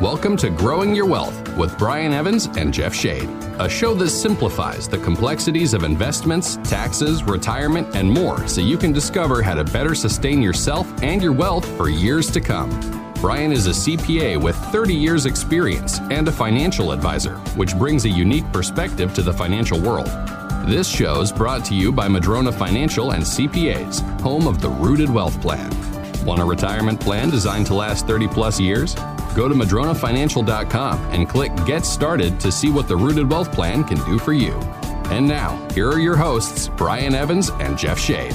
Welcome to Growing Your Wealth with Brian Evans and Jeff Shade, a show that simplifies the complexities of investments, taxes, retirement, and more so you can discover how to better sustain yourself and your wealth for years to come. Brian is a CPA with 30 years' experience and a financial advisor, which brings a unique perspective to the financial world. This show is brought to you by Madrona Financial and CPAs, home of the Rooted Wealth Plan. Want a retirement plan designed to last 30 plus years? Go to madronafinancial.com and click Get Started to see what the Rooted Wealth Plan can do for you. And now, here are your hosts, Brian Evans and Jeff Shade.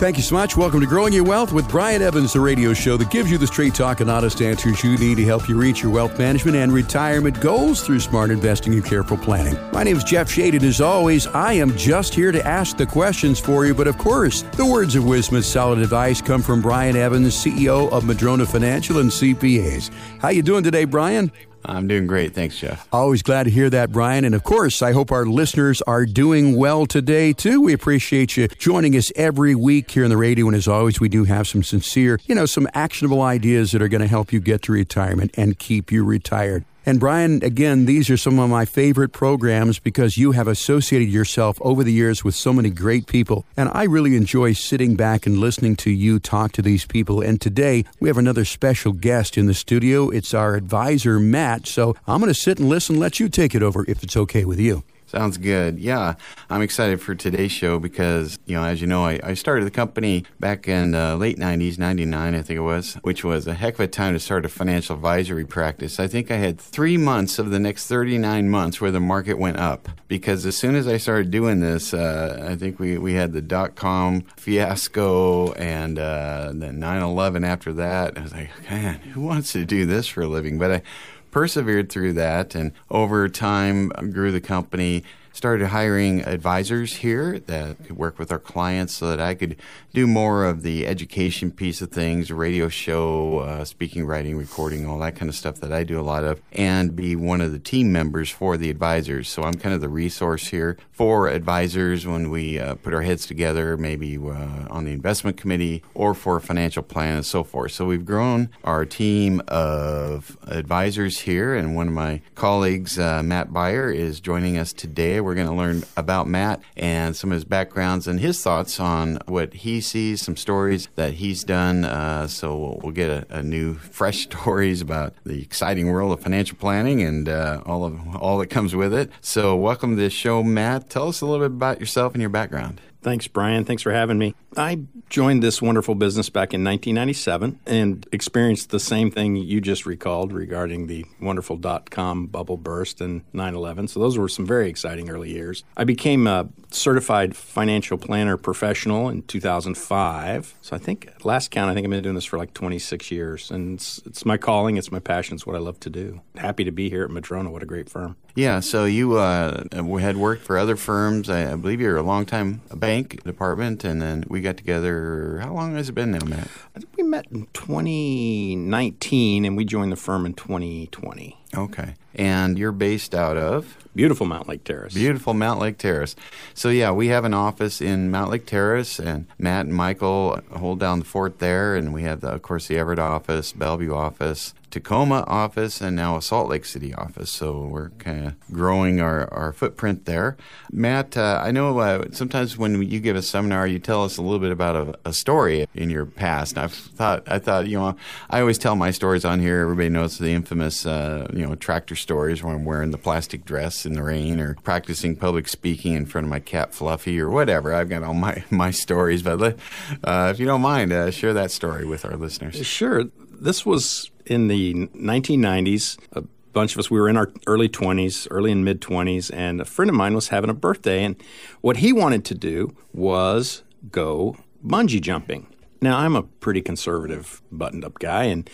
Thank you so much. Welcome to Growing Your Wealth with Brian Evans, the radio show that gives you the straight talk and honest answers you need to help you reach your wealth management and retirement goals through smart investing and careful planning. My name is Jeff Shade, and as always, I am just here to ask the questions for you. But of course, the words of wisdom and solid advice come from Brian Evans, CEO of Madrona Financial and CPAs. How you doing today, Brian? I'm doing great. Thanks, Jeff. Always glad to hear that, Brian. And of course, I hope our listeners are doing well today, too. We appreciate you joining us every week here on the radio. And as always, we do have some sincere, you know, some actionable ideas that are going to help you get to retirement and keep you retired. And Brian, again, these are some of my favorite programs because you have associated yourself over the years with so many great people. And I really enjoy sitting back and listening to you talk to these people. And today we have another special guest in the studio. It's our advisor, Matt. So I'm going to sit and listen, let you take it over if it's okay with you. Sounds good. Yeah, I'm excited for today's show because, you know, as you know, I, I started the company back in the late 90s, 99, I think it was, which was a heck of a time to start a financial advisory practice. I think I had three months of the next 39 months where the market went up because as soon as I started doing this, uh, I think we, we had the dot com fiasco and uh, then 9 11 after that. I was like, man, who wants to do this for a living? But I, persevered through that and over time grew the company started hiring advisors here that could work with our clients so that I could do more of the education piece of things, radio show, uh, speaking, writing, recording, all that kind of stuff that I do a lot of, and be one of the team members for the advisors. So I'm kind of the resource here for advisors when we uh, put our heads together, maybe uh, on the investment committee or for a financial plan and so forth. So we've grown our team of advisors here, and one of my colleagues, uh, Matt Beyer, is joining us today. We're going to learn about Matt and some of his backgrounds and his thoughts on what he sees, some stories that he's done. Uh, so we'll, we'll get a, a, new, fresh stories about the exciting world of financial planning and uh, all of all that comes with it. So welcome to the show, Matt. Tell us a little bit about yourself and your background. Thanks, Brian. Thanks for having me. I joined this wonderful business back in 1997 and experienced the same thing you just recalled regarding the wonderful dot com bubble burst and 9 11. So, those were some very exciting early years. I became a certified financial planner professional in 2005. So, I think, last count, I think I've been doing this for like 26 years. And it's, it's my calling, it's my passion, it's what I love to do. Happy to be here at Madrona. What a great firm. Yeah, so you uh, had worked for other firms. I, I believe you're a long time bank department, and then we got together. How long has it been now, Matt? we met in 2019, and we joined the firm in 2020. Okay. And you're based out of? Beautiful Mountlake Terrace. Beautiful Mountlake Terrace. So, yeah, we have an office in Mountlake Terrace, and Matt and Michael hold down the fort there. And we have, the, of course, the Everett office, Bellevue office, Tacoma office and now a Salt Lake City office. So we're kind of growing our, our footprint there. Matt, uh, I know uh, sometimes when you give a seminar, you tell us a little bit about a, a story in your past. And I've thought, I thought, you know, I always tell my stories on here. Everybody knows the infamous, uh, you know, tractor stories where I'm wearing the plastic dress in the rain or practicing public speaking in front of my cat Fluffy or whatever. I've got all my, my stories, but uh, if you don't mind, uh, share that story with our listeners. Sure. This was in the 1990s. A bunch of us, we were in our early 20s, early and mid 20s, and a friend of mine was having a birthday. And what he wanted to do was go bungee jumping. Now, I'm a pretty conservative, buttoned up guy, and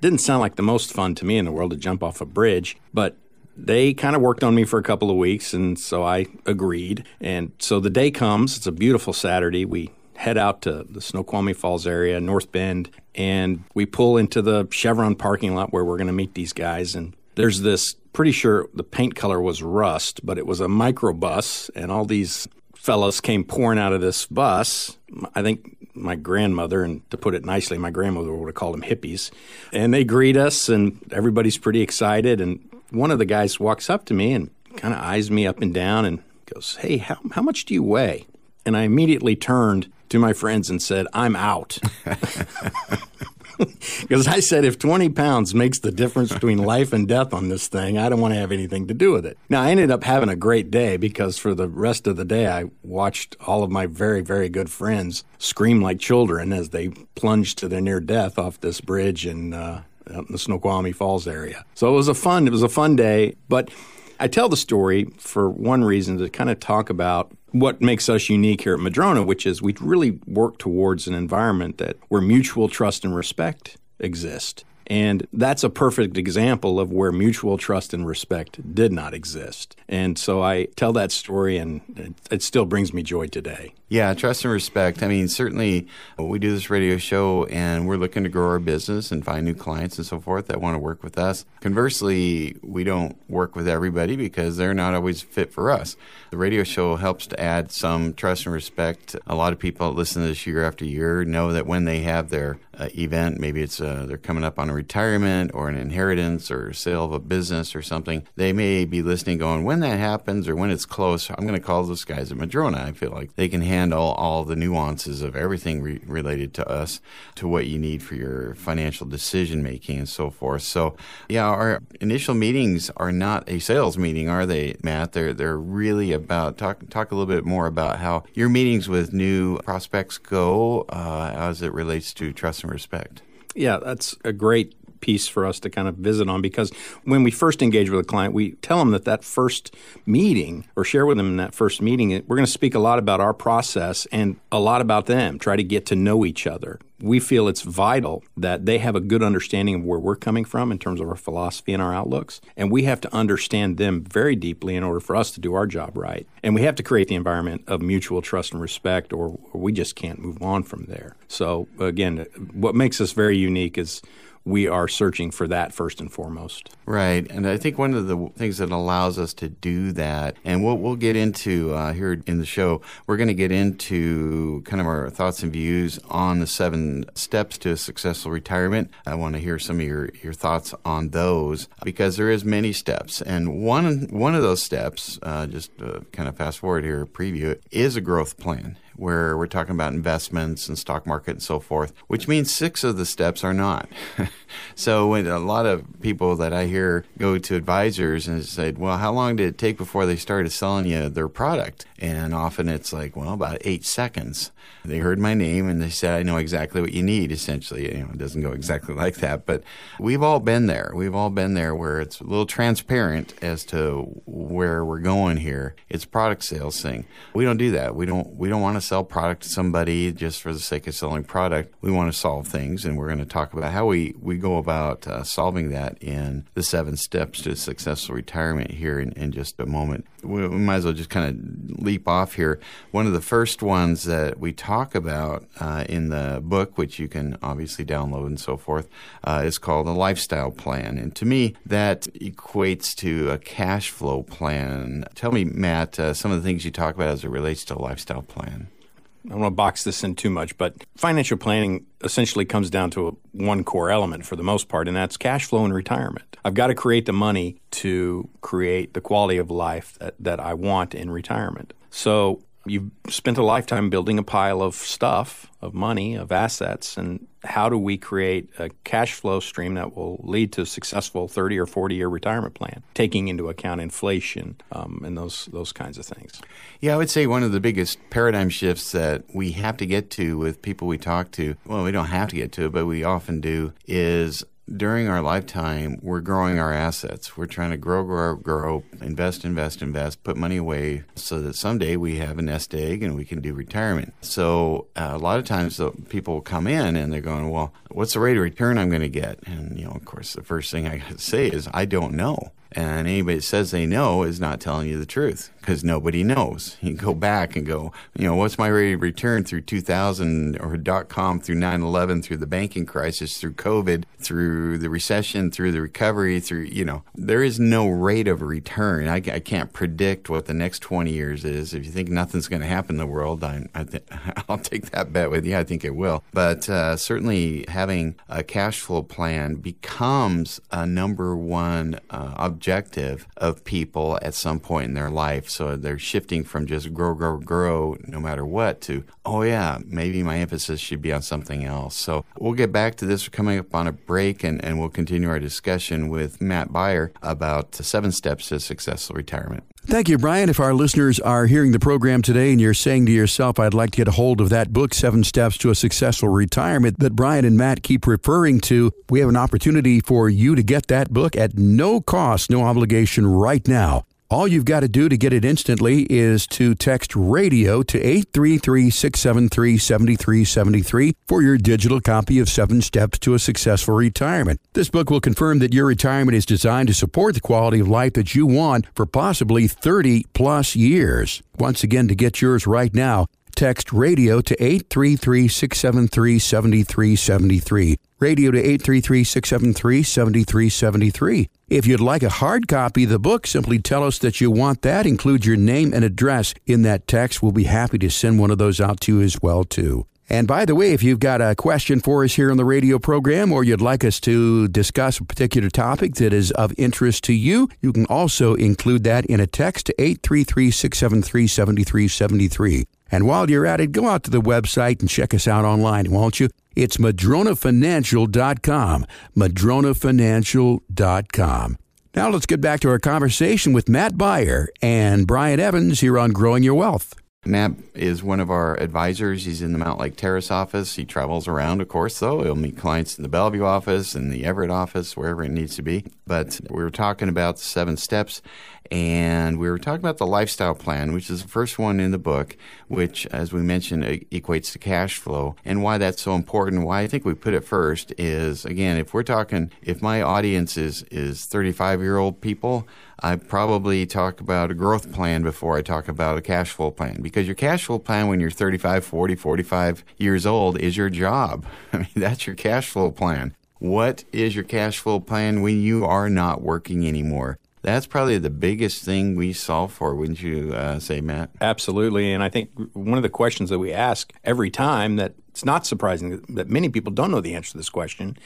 didn't sound like the most fun to me in the world to jump off a bridge, but they kind of worked on me for a couple of weeks, and so I agreed. And so the day comes, it's a beautiful Saturday. We head out to the Snoqualmie Falls area, North Bend, and we pull into the Chevron parking lot where we're going to meet these guys. And there's this pretty sure the paint color was rust, but it was a microbus, and all these fellows came pouring out of this bus. I think my grandmother, and to put it nicely, my grandmother would have called them hippies. And they greet us, and everybody's pretty excited. And one of the guys walks up to me and kind of eyes me up and down and goes, Hey, how, how much do you weigh? And I immediately turned to my friends and said, I'm out. Because I said, if 20 pounds makes the difference between life and death on this thing, I don't want to have anything to do with it. Now, I ended up having a great day because for the rest of the day, I watched all of my very, very good friends scream like children as they plunged to their near death off this bridge in, uh, in the Snoqualmie Falls area. So it was a fun, it was a fun day. But I tell the story for one reason to kind of talk about what makes us unique here at Madrona, which is we really work towards an environment that where mutual trust and respect exist. And that's a perfect example of where mutual trust and respect did not exist. And so I tell that story, and it, it, still brings me joy today. Yeah, trust and respect. I mean, certainly we do this radio show and we're looking to grow our business and find new clients and so forth that want to work with us. Conversely, we don't work with everybody because they're not always fit for us. The radio show helps to add some trust and respect. A lot of people that listen to this year after year know that when they have their uh, event, maybe it's uh, they're coming up on a retirement or an inheritance or sale of a business or something, they may be listening going, when that happens or when it's close, I'm going to call those guys at Madrona. I feel like they can handle all the nuances of everything re- related to us, to what you need for your financial decision making and so forth. So, yeah, our initial meetings are not a sales meeting, are they, Matt? They're they're really about talk talk a little bit more about how your meetings with new prospects go uh, as it relates to trust and respect. Yeah, that's a great piece for us to kind of visit on because when we first engage with a client, we tell them that that first meeting or share with them in that first meeting, we're going to speak a lot about our process and a lot about them, try to get to know each other. We feel it's vital that they have a good understanding of where we're coming from in terms of our philosophy and our outlooks. And we have to understand them very deeply in order for us to do our job right. And we have to create the environment of mutual trust and respect, or, we just can't move on from there. So, again, what makes us very unique is we are searching for that first and foremost. Right. And I think one of the things that allows us to do that, and we'll, we'll get into uh, here in the show, we're going to get into kind of our thoughts and views on the seven steps to a successful retirement. I want to hear some of your, your thoughts on those because there is many steps. And one, one of those steps, uh, just kind of fast forward here, preview it, is a growth plan where we're talking about investments and stock market and so forth, which means six of the steps are not. so when a lot of people that I hear go to advisors and say, well, how long did it take before they started selling you their product? And often it's like, well, about eight seconds. They heard my name and they said, I know exactly what you need, essentially. You know, it doesn't go exactly like that, but we've all been there. We've all been there where it's a little transparent as to where we're going here. It's product sales thing. We don't do that. We don't, we don't want to sell product to somebody just for the sake of selling product. We want to solve things and we're going to talk about how we, we go about uh, solving that in the seven steps to successful retirement here in, in just a moment. We, we might as well just kind of leap off here. One of the first ones that we talk about uh, in the book, which you can obviously download and so forth, uh, is called a lifestyle plan. And to me, that equates to a cash flow plan. Tell me, Matt, uh, some of the things you talk about as it relates to a lifestyle plan. I don't want to box this in too much, but financial planning essentially comes down to a, one core element for the most part, and that's cash flow and retirement. I've got to create the money to create the quality of life that, that I want in retirement. So you've spent a lifetime building a pile of stuff, of money, of assets, and how do we create a cash flow stream that will lead to a successful 30 or 40 year retirement plan, taking into account inflation um, and those those kinds of things? Yeah, I would say one of the biggest paradigm shifts that we have to get to with people we talk to. Well, we don't have to get to it, but we often do. Is during our lifetime, we're growing our assets. We're trying to grow, grow, grow, invest, invest, invest, put money away so that someday we have a nest egg and we can do retirement. So uh, a lot of times the people come in and they're going, well, what's the rate of return I'm going to get? And, you know, of course, the first thing I got to say is, I don't know. And anybody that says they know is not telling you the truth because nobody knows. You go back and go, you know, what's my rate of return through 2000 or dot com through 9 11, through the banking crisis, through COVID, through the recession, through the recovery, through, you know, there is no rate of return. I, I can't predict what the next 20 years is. If you think nothing's going to happen in the world, I, I th- I'll take that bet with you. I think it will. But uh, certainly having a cash flow plan becomes a number one uh, objective of people at some point in their life. So they're shifting from just grow, grow, grow no matter what to, oh, yeah, maybe my emphasis should be on something else. So we'll get back to this. We're coming up on a break and, and we'll continue our discussion with Matt Beyer about seven steps to successful retirement. Thank you, Brian. If our listeners are hearing the program today and you're saying to yourself, I'd like to get a hold of that book, Seven Steps to a Successful Retirement, that Brian and Matt keep referring to, we have an opportunity for you to get that book at no cost, no obligation right now. All you've got to do to get it instantly is to text radio to 833 673 7373 for your digital copy of Seven Steps to a Successful Retirement. This book will confirm that your retirement is designed to support the quality of life that you want for possibly 30 plus years. Once again, to get yours right now, text radio to 833 673 7373. Radio to 833 673 7373. If you'd like a hard copy of the book, simply tell us that you want that. Include your name and address in that text. We'll be happy to send one of those out to you as well, too. And by the way, if you've got a question for us here on the radio program or you'd like us to discuss a particular topic that is of interest to you, you can also include that in a text to 833 673 7373. And while you're at it, go out to the website and check us out online, won't you? It's madronafinancial.com. madronafinancial.com. Now let's get back to our conversation with Matt Beyer and Brian Evans here on Growing Your Wealth. Matt is one of our advisors. He's in the Mountlake Terrace office. He travels around, of course, though. He'll meet clients in the Bellevue office and the Everett office, wherever it needs to be. But we were talking about the seven steps, and we were talking about the lifestyle plan, which is the first one in the book, which, as we mentioned, equates to cash flow. And why that's so important, why I think we put it first is, again, if we're talking, if my audience is, is 35 year old people, I probably talk about a growth plan before I talk about a cash flow plan because your cash flow plan when you're 35, 40, 45 years old is your job. I mean, that's your cash flow plan. What is your cash flow plan when you are not working anymore? That's probably the biggest thing we solve for, wouldn't you uh, say, Matt? Absolutely. And I think one of the questions that we ask every time that it's not surprising that many people don't know the answer to this question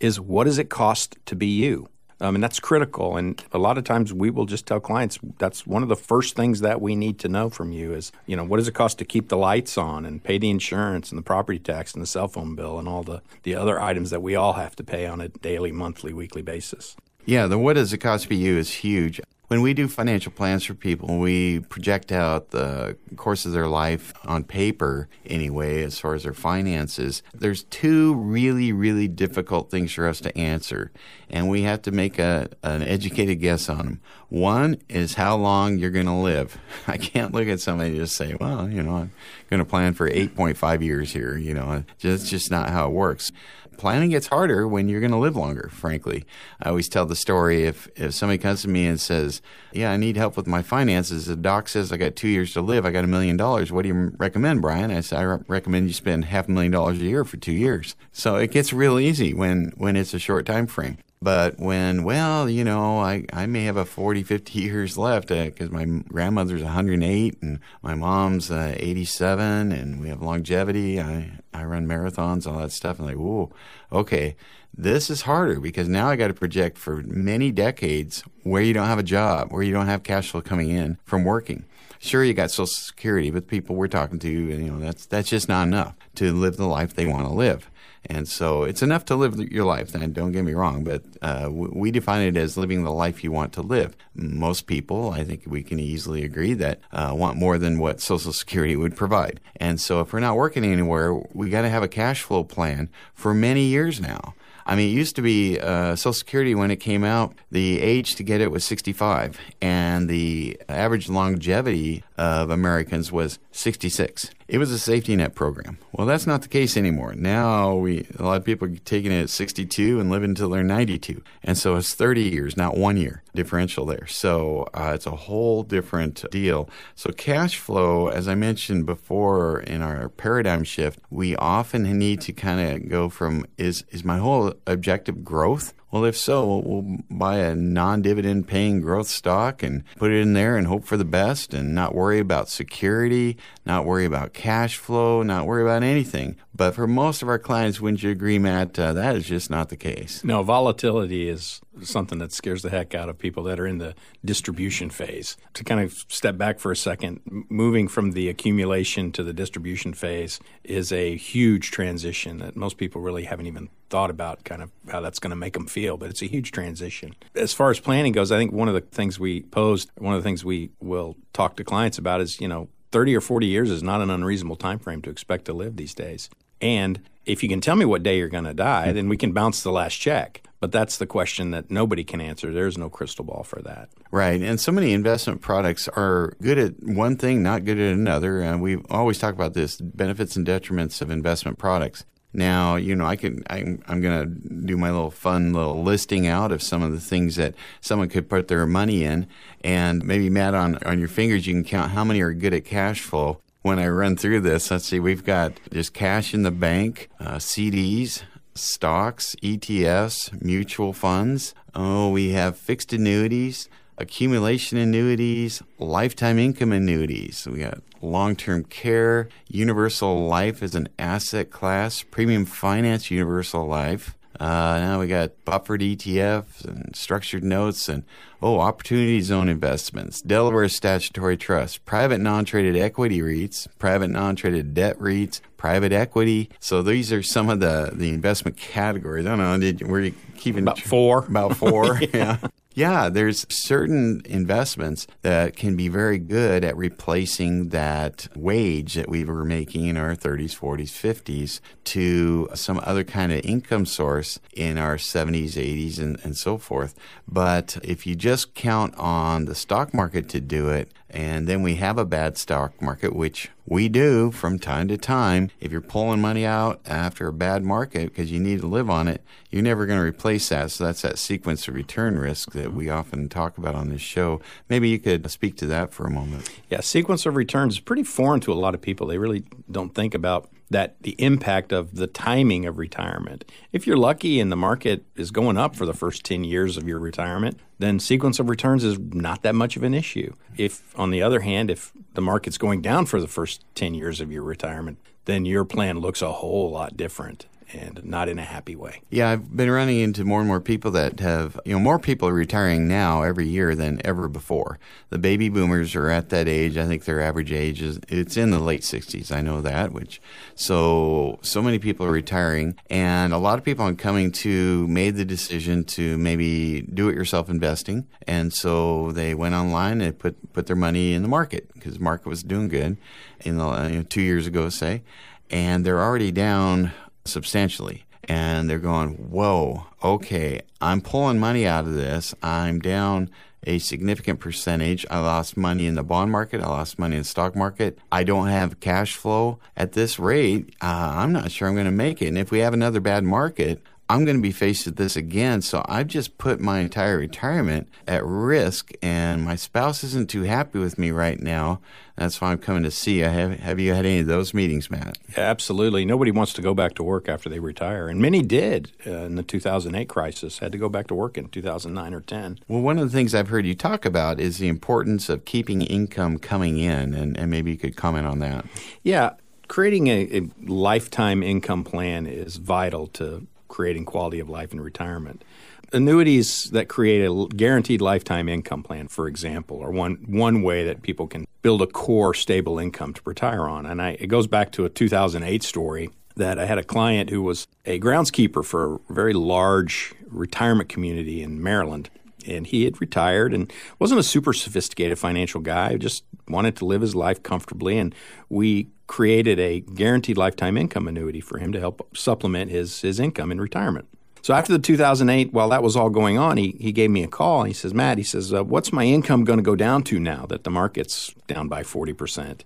is what does it cost to be you? Um, and that's critical. And a lot of times we will just tell clients that's one of the first things that we need to know from you is, you know, what does it cost to keep the lights on and pay the insurance and the property tax and the cell phone bill and all the, the other items that we all have to pay on a daily, monthly, weekly basis. Yeah, the what does it cost be you is huge. When we do financial plans for people, we project out the course of their life on paper anyway, as far as their finances. There's two really, really difficult things for us to answer, and we have to make a, an educated guess on them. One is how long you're going to live. I can't look at somebody and just say, well, you know, I'm going to plan for 8.5 years here. You know, it's just not how it works planning gets harder when you're going to live longer, frankly. I always tell the story if, if somebody comes to me and says, Yeah, I need help with my finances, the doc says I got two years to live, I got a million dollars. What do you recommend, Brian? I say, I re- recommend you spend half a million dollars a year for two years. So it gets real easy when, when it's a short time frame. But when, well, you know, I, I may have a 40, 50 years left because uh, my grandmother's 108 and my mom's uh, 87 and we have longevity. I, I run marathons, all that stuff. I'm like, whoa, okay, this is harder because now I got to project for many decades where you don't have a job, where you don't have cash flow coming in from working. Sure, you got Social Security, but the people we're talking to, you know, that's that's just not enough to live the life they want to live. And so it's enough to live your life. And don't get me wrong, but uh, we define it as living the life you want to live. Most people, I think we can easily agree that uh, want more than what Social Security would provide. And so if we're not working anywhere, we got to have a cash flow plan for many years now. I mean, it used to be uh, Social Security when it came out, the age to get it was 65, and the average longevity of Americans was 66. It was a safety net program. Well, that's not the case anymore. Now we a lot of people are taking it at 62 and living until they're 92, and so it's 30 years, not one year differential there. So uh, it's a whole different deal. So cash flow, as I mentioned before in our paradigm shift, we often need to kind of go from is is my whole objective growth well, if so, we'll buy a non dividend paying growth stock and put it in there and hope for the best and not worry about security, not worry about cash flow, not worry about anything. But for most of our clients, wouldn't you agree, Matt? Uh, that is just not the case. No, volatility is something that scares the heck out of people that are in the distribution phase. To kind of step back for a second, moving from the accumulation to the distribution phase is a huge transition that most people really haven't even thought about kind of how that's going to make them feel, but it's a huge transition. As far as planning goes, I think one of the things we posed, one of the things we will talk to clients about is, you know, 30 or 40 years is not an unreasonable time frame to expect to live these days. And if you can tell me what day you're going to die, hmm. then we can bounce the last check. But that's the question that nobody can answer. There's no crystal ball for that. Right. And so many investment products are good at one thing, not good at another. And we always talk about this benefits and detriments of investment products. Now, you know, I can I'm, I'm going to do my little fun little listing out of some of the things that someone could put their money in, and maybe Matt on on your fingers you can count how many are good at cash flow. When I run through this, let's see, we've got just cash in the bank, uh, CDs, stocks, ETFs, mutual funds. Oh, we have fixed annuities, accumulation annuities, lifetime income annuities. We got long term care, universal life as an asset class, premium finance universal life. Uh, now we got buffered ETFs and structured notes and oh, opportunity zone investments, Delaware statutory trust, private non-traded equity REITs, private non-traded debt REITs, private equity. So these are some of the the investment categories. I don't know. Did were you keeping about four? About four. yeah. yeah. Yeah, there's certain investments that can be very good at replacing that wage that we were making in our 30s, 40s, 50s to some other kind of income source in our 70s, 80s, and, and so forth. But if you just count on the stock market to do it, and then we have a bad stock market, which we do from time to time. If you're pulling money out after a bad market because you need to live on it, you're never going to replace that. So that's that sequence of return risk that we mm-hmm. often talk about on this show. Maybe you could speak to that for a moment. Yeah, sequence of returns is pretty foreign to a lot of people. They really don't think about that the impact of the timing of retirement. If you're lucky and the market is going up for the first 10 years of your retirement, then sequence of returns is not that much of an issue. If, on the other hand, if the market's going down for the first 10 years of your retirement, then your plan looks a whole lot different and not in a happy way. Yeah, I've been running into more and more people that have, you know, more people are retiring now every year than ever before. The baby boomers are at that age. I think their average age is it's in the late 60s. I know that, which so so many people are retiring and a lot of people are coming to made the decision to maybe do it yourself investing. And so they went online and put put their money in the market because the market was doing good in the you know, 2 years ago say and they're already down substantially. And they're going, whoa, okay, I'm pulling money out of this. I'm down a significant percentage. I lost money in the bond market. I lost money in the stock market. I don't have cash flow at this rate. Uh, I'm not sure I'm going to make it. And if we have another bad market, I'm going to be faced with this again. So I've just put my entire retirement at risk, and my spouse isn't too happy with me right now. That's why I'm coming to see you. Have, have you had any of those meetings, Matt? Absolutely. Nobody wants to go back to work after they retire, and many did uh, in the 2008 crisis. Had to go back to work in 2009 or 10. Well, one of the things I've heard you talk about is the importance of keeping income coming in, and, and maybe you could comment on that. Yeah, creating a, a lifetime income plan is vital to creating quality of life in retirement. Annuities that create a guaranteed lifetime income plan, for example, are one one way that people can build a core stable income to retire on. And I, it goes back to a 2008 story that I had a client who was a groundskeeper for a very large retirement community in Maryland. And he had retired and wasn't a super sophisticated financial guy, just wanted to live his life comfortably. And we created a guaranteed lifetime income annuity for him to help supplement his, his income in retirement. So after the 2008, while that was all going on, he, he gave me a call. And he says, Matt, he says, uh, what's my income going to go down to now that the market's down by 40%?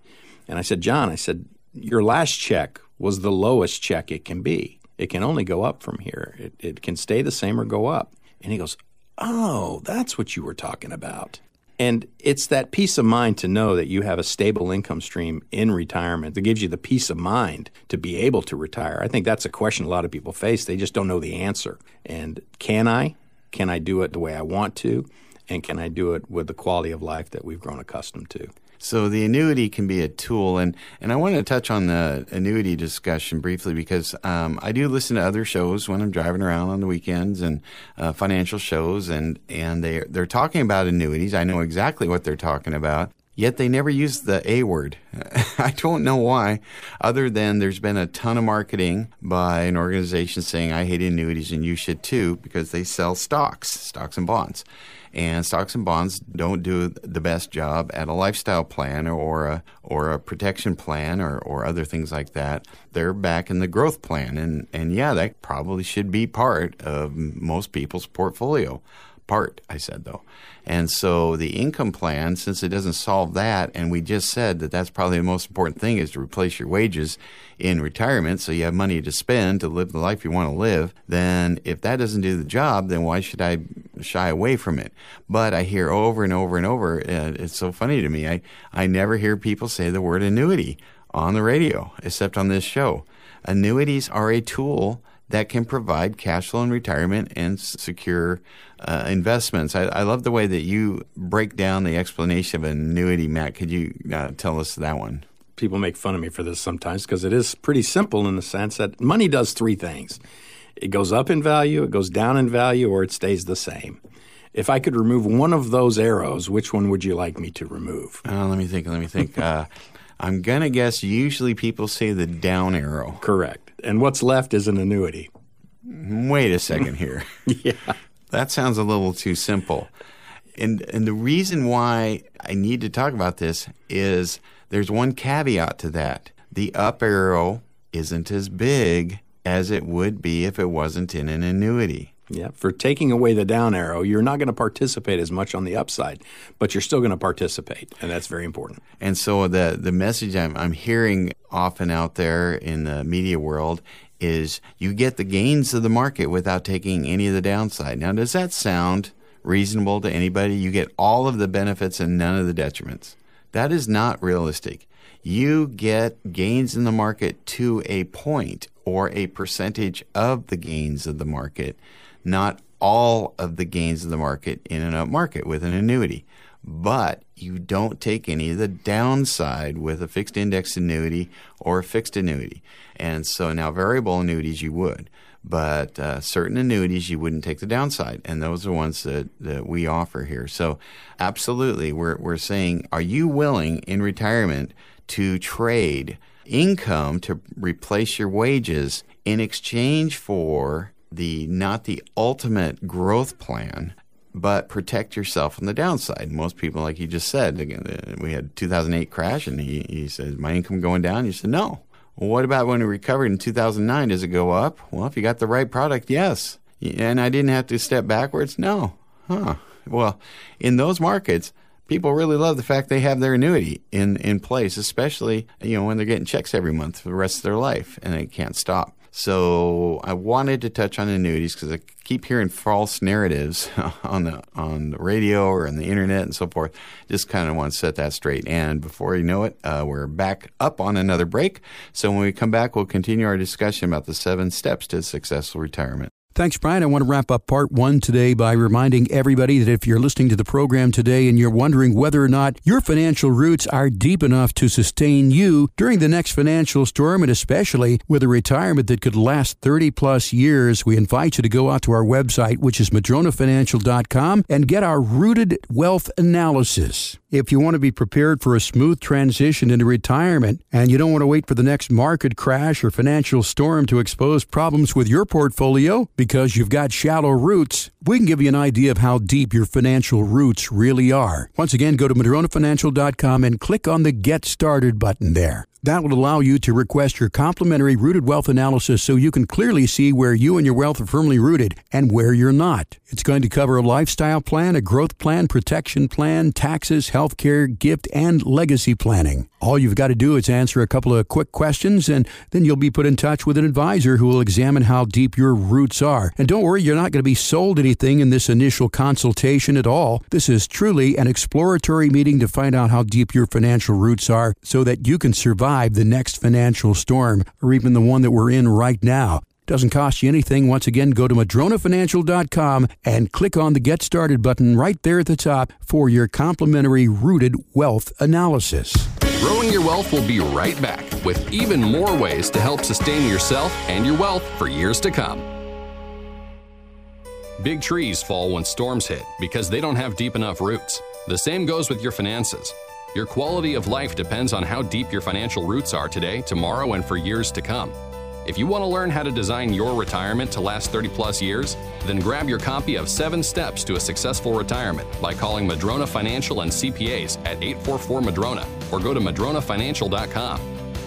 And I said, John, I said, your last check was the lowest check it can be. It can only go up from here. It, it can stay the same or go up. And he goes, Oh, that's what you were talking about. And it's that peace of mind to know that you have a stable income stream in retirement that gives you the peace of mind to be able to retire. I think that's a question a lot of people face. They just don't know the answer. And can I? Can I do it the way I want to? And can I do it with the quality of life that we've grown accustomed to? So the annuity can be a tool, and, and I want to touch on the annuity discussion briefly because um, I do listen to other shows when I'm driving around on the weekends and uh, financial shows, and and they they're talking about annuities. I know exactly what they're talking about. Yet they never use the A word. I don't know why, other than there's been a ton of marketing by an organization saying, I hate annuities and you should too, because they sell stocks, stocks and bonds and stocks and bonds don't do the best job at a lifestyle plan or a or a protection plan or, or other things like that. They're back in the growth plan, and and yeah, that probably should be part of most people's portfolio. Part, I said though. And so the income plan, since it doesn't solve that, and we just said that that's probably the most important thing is to replace your wages in retirement so you have money to spend to live the life you want to live, then if that doesn't do the job, then why should I shy away from it? But I hear over and over and over, uh, it's so funny to me. I, I never hear people say the word annuity on the radio, except on this show. Annuities are a tool that can provide cash flow in retirement and secure uh, investments. I, I, love the way that you break down the explanation of annuity, Matt. Could you uh, tell us that one? People make fun of me for this sometimes because it is pretty simple in the sense that money does three things it goes up in value, it goes down in value, or it stays the same. If I could remove one of those arrows, which one would you like me to remove? Uh, let me think. Let me think. Uh, I'm going to guess usually people say the down arrow. Correct. And what's left is an annuity. Wait a second here. yeah. That sounds a little too simple. And and the reason why I need to talk about this is there's one caveat to that. The up arrow isn't as big as it would be if it wasn't in an annuity. Yeah, for taking away the down arrow, you're not going to participate as much on the upside, but you're still going to participate, and that's very important. And so the the message I'm, I'm hearing often out there in the media world is you get the gains of the market without taking any of the downside. Now, does that sound reasonable to anybody? You get all of the benefits and none of the detriments. That is not realistic. You get gains in the market to a point or a percentage of the gains of the market, not all of the gains of the market in an up market with an annuity. But you don't take any of the downside with a fixed index annuity or a fixed annuity. And so now variable annuities you would, but uh, certain annuities you wouldn't take the downside. And those are ones that, that we offer here. So absolutely, we're, we're saying, are you willing in retirement to trade income to replace your wages in exchange for the not the ultimate growth plan but protect yourself on the downside. Most people, like you just said, again, uh, we had 2008 crash, and he, he said, "My income going down." You said, "No." What about when it recovered in 2009? Does it go up? Well, if you got the right product, yes. And I didn't have to step backwards. No. Huh. Well, in those markets, people really love the fact they have their annuity in in place, especially you know when they're getting checks every month for the rest of their life, and they can't stop. So I wanted to touch on annuities because I keep hearing false narratives on the on the radio or on the internet and so forth. Just kind of want to set that straight. And before you know it, uh, we're back up on another break. So when we come back, we'll continue our discussion about the seven steps to successful retirement. Thanks, Brian. I want to wrap up part one today by reminding everybody that if you're listening to the program today and you're wondering whether or not your financial roots are deep enough to sustain you during the next financial storm, and especially with a retirement that could last 30 plus years, we invite you to go out to our website, which is madronafinancial.com, and get our rooted wealth analysis. If you want to be prepared for a smooth transition into retirement and you don't want to wait for the next market crash or financial storm to expose problems with your portfolio because you've got shallow roots, we can give you an idea of how deep your financial roots really are. Once again, go to madronafinancial.com and click on the Get Started button there. That will allow you to request your complimentary rooted wealth analysis so you can clearly see where you and your wealth are firmly rooted and where you're not. It's going to cover a lifestyle plan, a growth plan, protection plan, taxes, healthcare, gift, and legacy planning. All you've got to do is answer a couple of quick questions, and then you'll be put in touch with an advisor who will examine how deep your roots are. And don't worry, you're not going to be sold anything in this initial consultation at all. This is truly an exploratory meeting to find out how deep your financial roots are so that you can survive the next financial storm or even the one that we're in right now. Doesn't cost you anything. Once again, go to madronafinancial.com and click on the Get Started button right there at the top for your complimentary rooted wealth analysis. Growing Your Wealth will be right back with even more ways to help sustain yourself and your wealth for years to come. Big trees fall when storms hit because they don't have deep enough roots. The same goes with your finances. Your quality of life depends on how deep your financial roots are today, tomorrow, and for years to come. If you want to learn how to design your retirement to last 30 plus years, then grab your copy of Seven Steps to a Successful Retirement by calling Madrona Financial and CPAs at 844 Madrona or go to madronafinancial.com.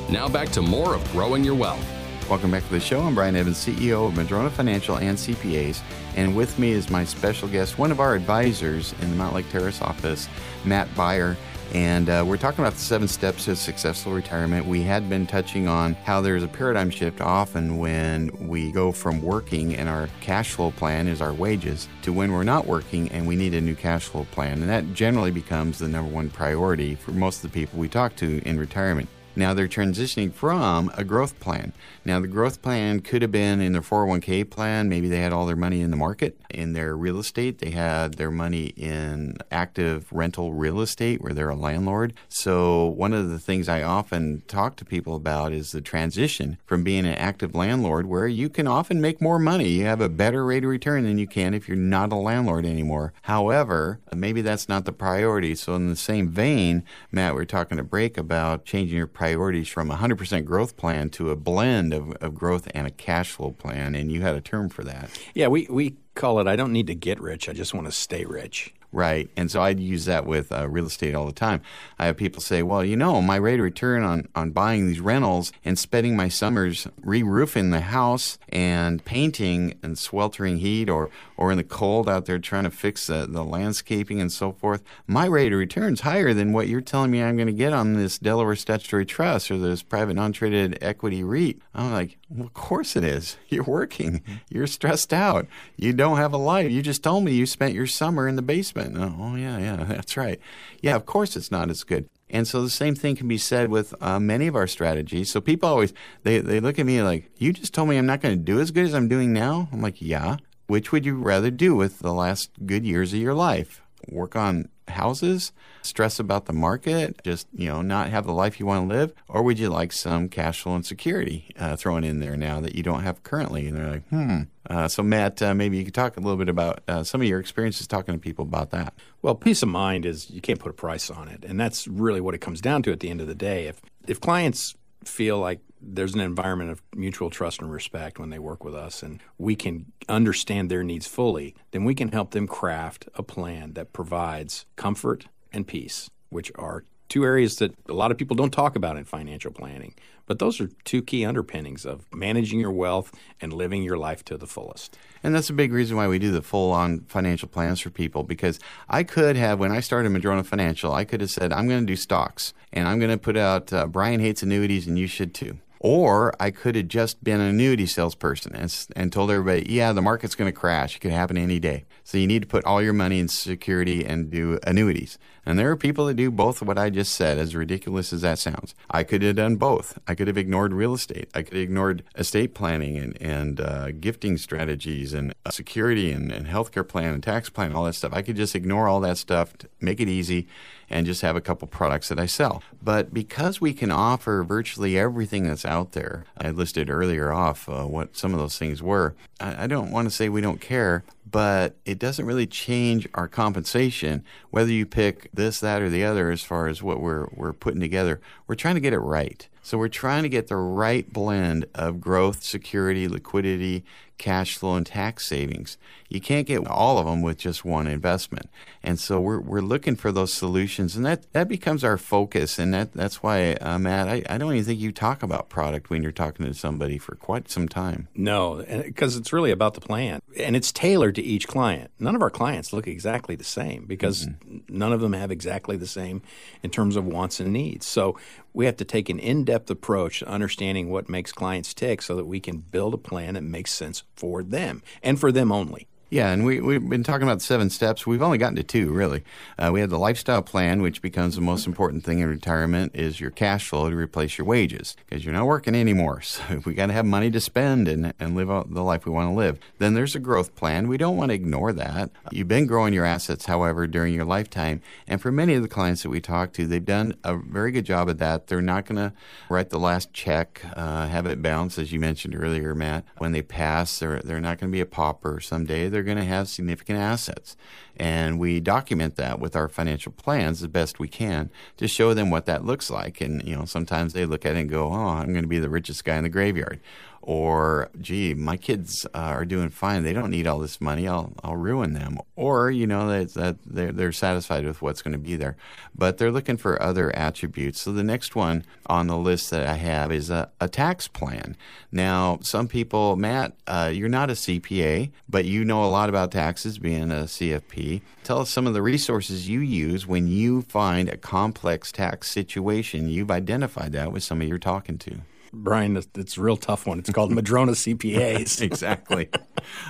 Now back to more of Growing Your Wealth. Welcome back to the show. I'm Brian Evans, CEO of Madrona Financial and CPAs, and with me is my special guest, one of our advisors in the Mountlake Terrace office, Matt Beyer. And uh, we're talking about the seven steps to successful retirement. We had been touching on how there's a paradigm shift often when we go from working and our cash flow plan is our wages to when we're not working and we need a new cash flow plan. And that generally becomes the number one priority for most of the people we talk to in retirement. Now they're transitioning from a growth plan. Now, the growth plan could have been in their 401k plan. Maybe they had all their money in the market. In their real estate, they had their money in active rental real estate where they're a landlord. So, one of the things I often talk to people about is the transition from being an active landlord where you can often make more money. You have a better rate of return than you can if you're not a landlord anymore. However, maybe that's not the priority. So, in the same vein, Matt, we are talking a break about changing your priorities from a 100% growth plan to a blend of, of growth and a cash flow plan. And you had a term for that. Yeah, we, we call it I don't need to get rich, I just want to stay rich. Right. And so I'd use that with uh, real estate all the time. I have people say, well, you know, my rate of return on, on buying these rentals and spending my summers re roofing the house and painting and sweltering heat or, or in the cold out there trying to fix the, the landscaping and so forth, my rate of return is higher than what you're telling me I'm going to get on this Delaware Statutory Trust or this private non traded equity REIT. I'm like, well, of course it is. You're working. You're stressed out. You don't have a life. You just told me you spent your summer in the basement. Oh, oh, yeah, yeah, that's right. Yeah, of course it's not as good. And so the same thing can be said with uh, many of our strategies. So people always they, they look at me like, "You just told me I'm not going to do as good as I'm doing now." I'm like, "Yeah." Which would you rather do with the last good years of your life? Work on houses, stress about the market, just you know not have the life you want to live, or would you like some cash flow and security uh, thrown in there now that you don't have currently? And they're like, hmm. Uh, so Matt, uh, maybe you could talk a little bit about uh, some of your experiences talking to people about that. Well, peace of mind is you can't put a price on it, and that's really what it comes down to at the end of the day. If if clients feel like there's an environment of mutual trust and respect when they work with us and we can understand their needs fully, then we can help them craft a plan that provides comfort and peace, which are two areas that a lot of people don't talk about in financial planning. But those are two key underpinnings of managing your wealth and living your life to the fullest. And that's a big reason why we do the full on financial plans for people because I could have, when I started Madrona Financial, I could have said, I'm going to do stocks and I'm going to put out uh, Brian hates annuities and you should too. Or I could have just been an annuity salesperson and, and told everybody, yeah, the market's going to crash. It could happen any day. So you need to put all your money in security and do annuities. And there are people that do both of what I just said, as ridiculous as that sounds. I could have done both. I could have ignored real estate. I could have ignored estate planning and, and uh, gifting strategies and uh, security and, and healthcare plan and tax plan, all that stuff. I could just ignore all that stuff, make it easy, and just have a couple products that I sell. But because we can offer virtually everything that's out there, I listed earlier off uh, what some of those things were. I, I don't want to say we don't care, but it doesn't really change our compensation whether you pick this, that, or the other as far as what we're we're putting together. We're trying to get it right. So we're trying to get the right blend of growth, security, liquidity, cash flow, and tax savings. You can't get all of them with just one investment. And so we're, we're looking for those solutions, and that, that becomes our focus. And that, that's why, uh, Matt, I, I don't even think you talk about product when you're talking to somebody for quite some time. No, because it's really about the plan, and it's tailored to each client. None of our clients look exactly the same because mm-hmm. none of them have exactly the same in terms of wants and needs. So we have to take an in-depth approach to understanding what makes clients tick so that we can build a plan that makes sense for them and for them only. Yeah, and we, we've been talking about seven steps. We've only gotten to two, really. Uh, we had the lifestyle plan, which becomes the most important thing in retirement, is your cash flow to replace your wages because you're not working anymore. So we got to have money to spend and, and live the life we want to live. Then there's a growth plan. We don't want to ignore that. You've been growing your assets, however, during your lifetime. And for many of the clients that we talk to, they've done a very good job of that. They're not going to write the last check, uh, have it bounce, as you mentioned earlier, Matt. When they pass, they're, they're not going to be a pauper someday. They're they're going to have significant assets. And we document that with our financial plans as best we can to show them what that looks like. And, you know, sometimes they look at it and go, oh, I'm going to be the richest guy in the graveyard or gee, my kids uh, are doing fine. They don't need all this money. I'll I'll ruin them. Or you know that, that they're they're satisfied with what's going to be there, but they're looking for other attributes. So the next one on the list that I have is a, a tax plan. Now, some people, Matt, uh, you're not a CPA, but you know a lot about taxes, being a CFP. Tell us some of the resources you use when you find a complex tax situation. You've identified that with somebody you're talking to. Brian, it's a real tough one. It's called Madrona CPAs. exactly.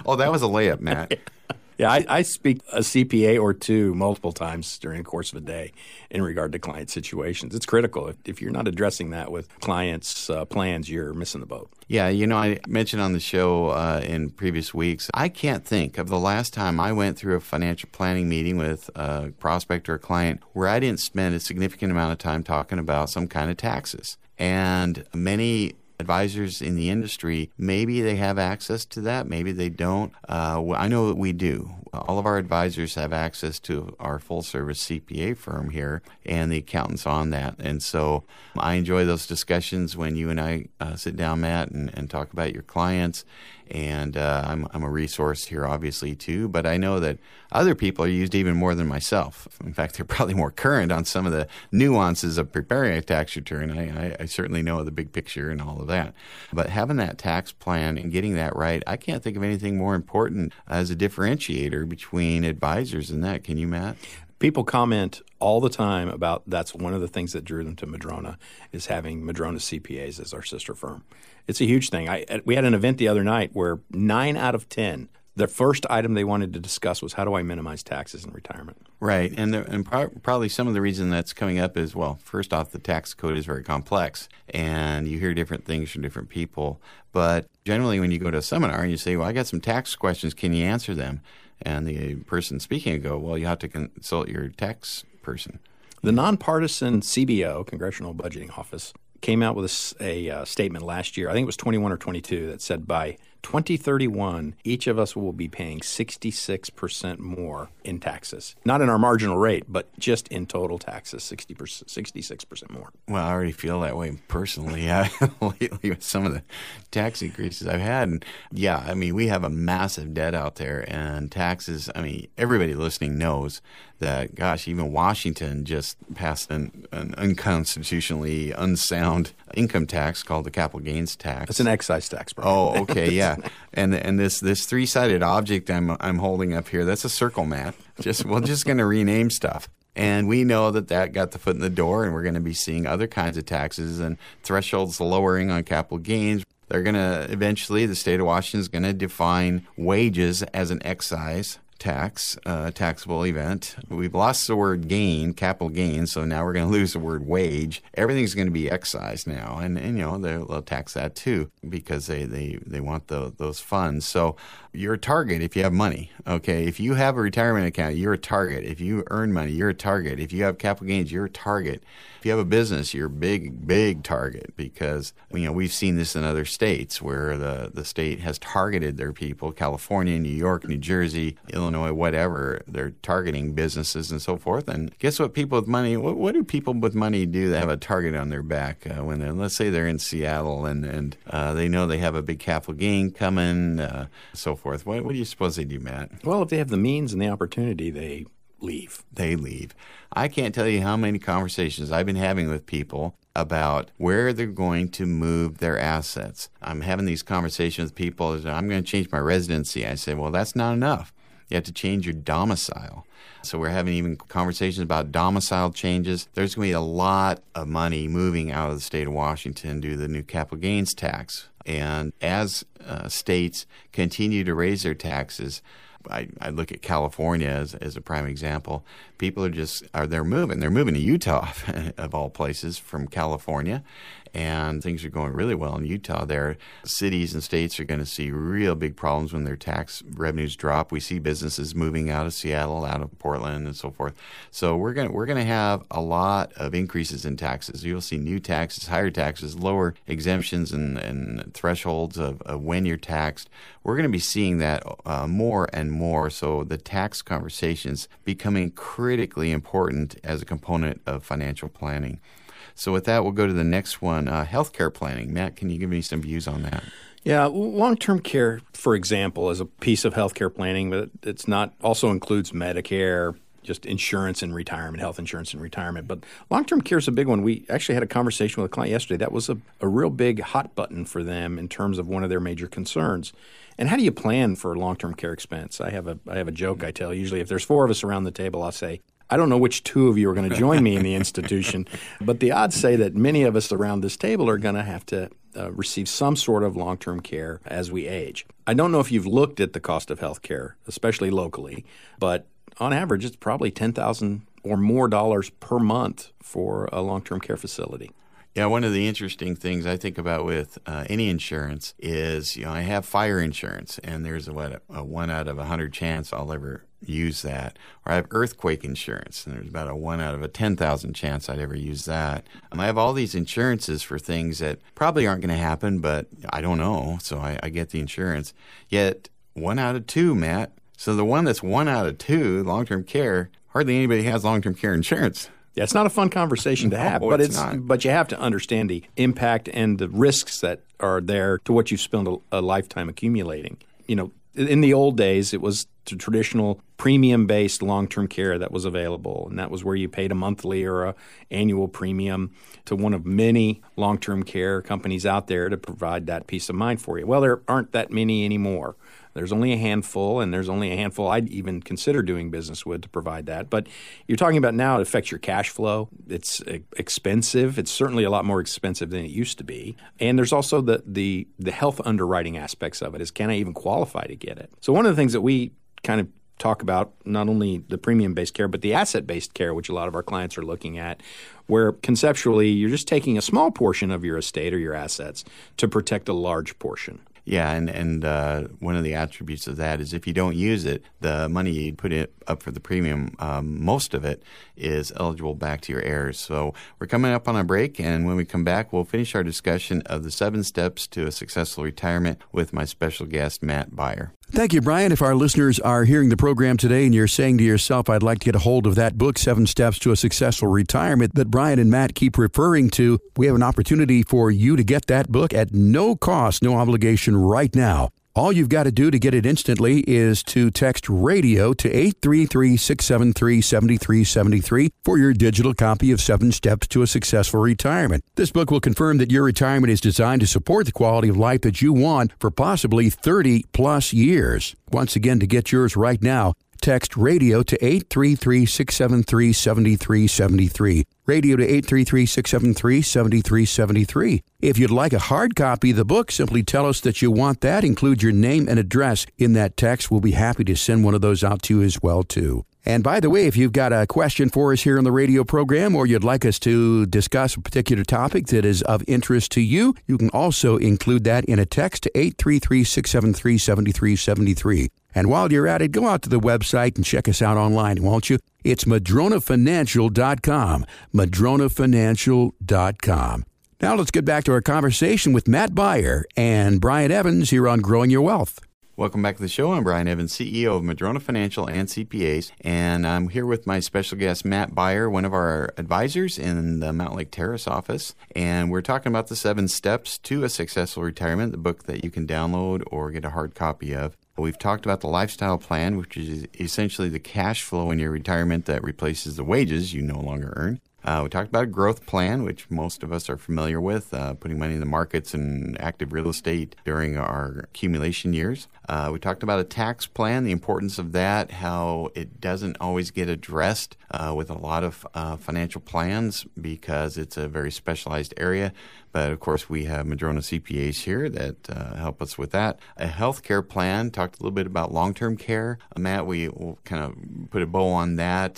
Oh, that was a layup, Matt. Yeah, I, I, speak a CPA or two multiple times during the course of a day in regard to client situations. It's critical. If, if you're not addressing that with clients' uh, plans, you're missing the boat. Yeah, you know, I mentioned on the show uh, in previous weeks, I can't think of the last time I went through a financial planning meeting with a prospect or a client where I didn't spend a significant amount of time talking about some kind of taxes. And many advisors in the industry, maybe they have access to that, maybe they don't. Uh, I know that we do. All of our advisors have access to our full service CPA firm here and the accountants on that. And so I enjoy those discussions when you and I uh, sit down, Matt, and, and talk about your clients and uh, I'm, I'm a resource here, obviously, too. But I know that other people are used even more than myself. In fact, they're probably more current on some of the nuances of preparing a tax return. I, I, I certainly know the big picture and all of that. But having that tax plan and getting that right, I can't think of anything more important as a differentiator between advisors and that. Can you, Matt? people comment all the time about that's one of the things that drew them to Madrona is having Madrona CPAs as our sister firm. It's a huge thing. I, we had an event the other night where nine out of ten, the first item they wanted to discuss was how do I minimize taxes in retirement. Right, and and pro- probably some of the reason that's coming up is well, first off, the tax code is very complex, and you hear different things from different people. But generally, when you go to a seminar and you say, "Well, I got some tax questions, can you answer them?" And the person speaking go, "Well, you have to consult your tax person." The nonpartisan CBO, Congressional Budgeting Office, came out with a, a uh, statement last year. I think it was 21 or 22 that said by 2031, each of us will be paying 66% more in taxes. Not in our marginal rate, but just in total taxes, 60%, 66% more. Well, I already feel that way personally lately with some of the tax increases I've had. And yeah, I mean, we have a massive debt out there, and taxes, I mean, everybody listening knows that, gosh, even Washington just passed an, an unconstitutionally unsound income tax called the capital gains tax. It's an excise tax, bro. Oh, okay, yeah. and and this this three sided object I'm I'm holding up here, that's a circle map. Just we're just going to rename stuff. And we know that that got the foot in the door, and we're going to be seeing other kinds of taxes and thresholds lowering on capital gains. They're going to eventually, the state of Washington is going to define wages as an excise tax, uh, taxable event. We've lost the word gain, capital gain, so now we're going to lose the word wage. Everything's going to be excised now, and, and you know they'll, tax that too because they they they want the, those funds. So you're a target if you have money. Okay, if you have a retirement account, you're a target. If you earn money, you're a target. If you have capital gains, you're a target. If you have a business, you're a big, big target because you know we've seen this in other states where the the state has targeted their people: California, New York, New Jersey, Illinois Illinois, whatever. They're targeting businesses and so forth. And guess what? People with money, what, what do people with money do that have a target on their back uh, when they're, let's say they're in Seattle and, and uh, they know they have a big capital gain coming, uh, so forth. What, what do you suppose they do, Matt? Well, if they have the means and the opportunity, they leave. They leave. I can't tell you how many conversations I've been having with people about where they're going to move their assets. I'm having these conversations with people. I'm going to change my residency. I say, well, that's not enough. You have to change your domicile. So we're having even conversations about domicile changes. There's going to be a lot of money moving out of the state of Washington due to the new capital gains tax. And as uh, states continue to raise their taxes, I, I, look at California as, as a prime example. People are just are they're moving. They're moving to Utah of all places from California, and things are going really well in Utah. There, cities and states are going to see real big problems when their tax revenues drop. We see businesses moving out of Seattle, out of Portland, and so forth. So we're going to, we're going to have a lot of increases in taxes. You'll see new taxes, higher taxes, lower exemptions and, and thresholds of, of when you're taxed. We're going to be seeing that uh, more and more. So the tax conversations becoming critically important as a component of financial planning. So with that, we'll go to the next one, uh, healthcare planning. Matt, can you give me some views on that? Yeah, long-term care, for example, is a piece of healthcare planning, but it's not also includes Medicare, just insurance and retirement, health insurance and retirement. But long-term care is a big one. We actually had a conversation with a client yesterday. That was a, a real big hot button for them in terms of one of their major concerns. And how do you plan for long-term care expense? I have a I have a joke I tell. Usually, if there's four of us around the table, I'll say, I don't know which two of you are going to join me in the institution, but the odds say that many of us around this table are going to have to uh, receive some sort of long term care as we age. I don't know if you've looked at the cost of health care, especially locally, but on average, it's probably 10000 or more dollars per month for a long term care facility. Yeah, one of the interesting things I think about with uh, any insurance is, you know, I have fire insurance, and there's a, what a one out of a hundred chance I'll ever use that. Or I have earthquake insurance, and there's about a one out of a 10,000 chance I'd ever use that. And I have all these insurances for things that probably aren't going to happen, but I don't know, so I, I get the insurance. Yet, one out of two, Matt. So the one that's one out of two, long term care, hardly anybody has long term care insurance. Yeah, it's not a fun conversation to have, no, but it's, it's but you have to understand the impact and the risks that are there to what you've spent a, a lifetime accumulating. You know, in the old days, it was the traditional premium based long term care that was available, and that was where you paid a monthly or a annual premium to one of many long term care companies out there to provide that peace of mind for you. Well, there aren't that many anymore. There's only a handful, and there's only a handful I'd even consider doing business with to provide that. But you're talking about now it affects your cash flow. It's expensive. It's certainly a lot more expensive than it used to be. And there's also the the the health underwriting aspects of it. Is can I even qualify to get it? So one of the things that we kind of talk about not only the premium based care, but the asset based care, which a lot of our clients are looking at, where conceptually you're just taking a small portion of your estate or your assets to protect a large portion. Yeah, and and uh, one of the attributes of that is if you don't use it, the money you put it up for the premium, um, most of it is eligible back to your heirs. So we're coming up on a break, and when we come back, we'll finish our discussion of the seven steps to a successful retirement with my special guest Matt Beyer. Thank you, Brian. If our listeners are hearing the program today and you're saying to yourself, I'd like to get a hold of that book, Seven Steps to a Successful Retirement, that Brian and Matt keep referring to, we have an opportunity for you to get that book at no cost, no obligation right now. All you've got to do to get it instantly is to text radio to 833 673 7373 for your digital copy of Seven Steps to a Successful Retirement. This book will confirm that your retirement is designed to support the quality of life that you want for possibly 30 plus years. Once again, to get yours right now, text radio to 833 673 7373. Radio to 833 673 7373. If you'd like a hard copy of the book, simply tell us that you want that. Include your name and address in that text. We'll be happy to send one of those out to you as well, too. And by the way, if you've got a question for us here on the radio program or you'd like us to discuss a particular topic that is of interest to you, you can also include that in a text to 833 673 7373. And while you're at it, go out to the website and check us out online, won't you? It's madronafinancial.com. madronafinancial.com. Now let's get back to our conversation with Matt Beyer and Brian Evans here on Growing Your Wealth. Welcome back to the show. I'm Brian Evans, CEO of Madrona Financial and CPAs, and I'm here with my special guest, Matt Beyer, one of our advisors in the Mountlake Terrace office. And we're talking about the seven steps to a successful retirement, the book that you can download or get a hard copy of. We've talked about the lifestyle plan, which is essentially the cash flow in your retirement that replaces the wages you no longer earn. Uh, we talked about a growth plan, which most of us are familiar with, uh, putting money in the markets and active real estate during our accumulation years. Uh, we talked about a tax plan, the importance of that, how it doesn't always get addressed uh, with a lot of uh, financial plans because it's a very specialized area. But of course, we have Madrona CPAs here that uh, help us with that. A healthcare plan, talked a little bit about long term care. Matt, we will kind of put a bow on that.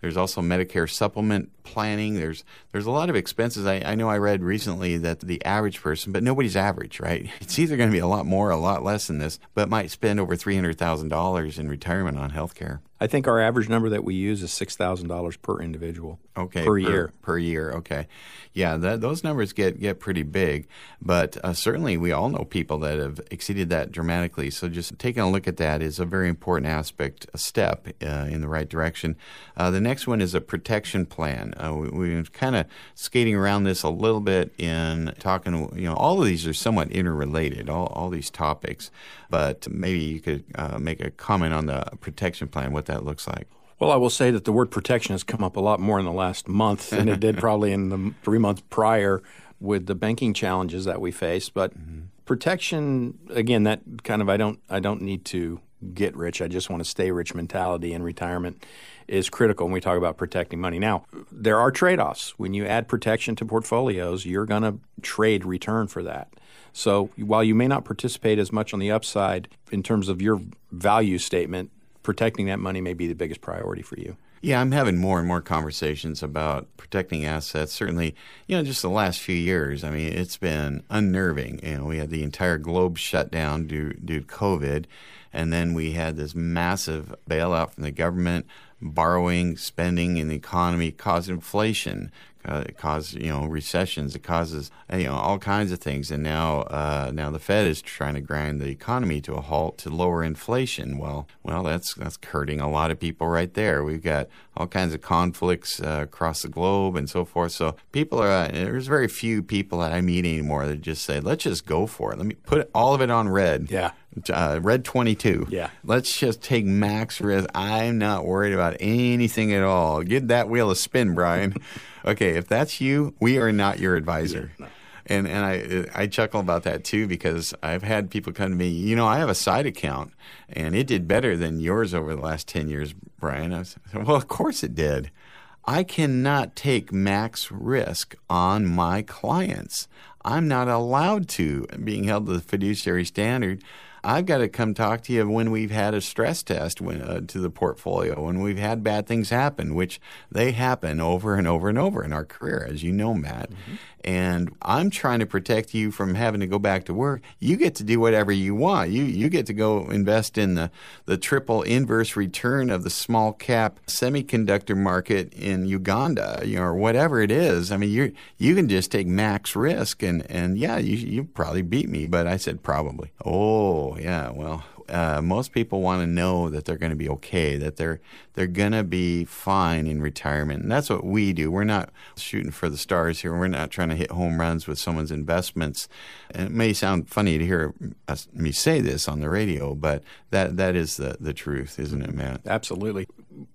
there's also Medicare supplement planning. There's there's a lot of expenses. I, I know I read recently that the average person, but nobody's average, right? It's either going to be a lot more, a lot less than this, but might spend over three hundred thousand dollars in retirement on health care. I think our average number that we use is six thousand dollars per individual. Okay, per, per year. Per year. Okay, yeah, that, those numbers get get pretty big, but uh, certainly we all know people that have exceeded that dramatically. So just taking a look at that is a very important aspect, a step uh, in the right direction. Uh, the next one is a protection plan. Uh, we, we're kind of skating around this a little bit in talking. You know, all of these are somewhat interrelated. All all these topics, but maybe you could uh, make a comment on the protection plan. What that looks like. Well, I will say that the word protection has come up a lot more in the last month than it did probably in the three months prior with the banking challenges that we face. But mm-hmm. protection, again, that kind of I don't I don't need to get rich. I just want to stay rich mentality in retirement is critical when we talk about protecting money. Now, there are trade offs. When you add protection to portfolios, you're going to trade return for that. So while you may not participate as much on the upside in terms of your value statement, protecting that money may be the biggest priority for you. Yeah, I'm having more and more conversations about protecting assets. Certainly, you know, just the last few years, I mean, it's been unnerving. You know, we had the entire globe shut down due, due to COVID, and then we had this massive bailout from the government, borrowing, spending in the economy caused inflation, uh, it causes you know recessions. It causes you know all kinds of things. And now uh, now the Fed is trying to grind the economy to a halt to lower inflation. Well, well that's that's hurting a lot of people right there. We've got all kinds of conflicts uh, across the globe and so forth. So people are uh, there's very few people that I meet anymore that just say let's just go for it. Let me put all of it on red. Yeah. Uh, red 22. Yeah. Let's just take max risk. I'm not worried about anything at all. Give that wheel a spin, Brian. okay, if that's you, we are not your advisor. Yeah, no. And and I I chuckle about that too because I've had people come to me. You know, I have a side account, and it did better than yours over the last ten years, Brian. I said, well, of course it did. I cannot take max risk on my clients. I'm not allowed to, being held to the fiduciary standard. I've got to come talk to you when we've had a stress test when, uh, to the portfolio, when we've had bad things happen, which they happen over and over and over in our career, as you know, Matt. Mm-hmm and I'm trying to protect you from having to go back to work. You get to do whatever you want. You you get to go invest in the the triple inverse return of the small cap semiconductor market in Uganda, you know, or whatever it is. I mean, you you can just take max risk and and yeah, you you probably beat me, but I said probably. Oh, yeah, well, uh, most people want to know that they're going to be okay, that they're they're going to be fine in retirement, and that's what we do. We're not shooting for the stars here. We're not trying to hit home runs with someone's investments. And it may sound funny to hear me say this on the radio, but that that is the the truth, isn't it, Matt? Absolutely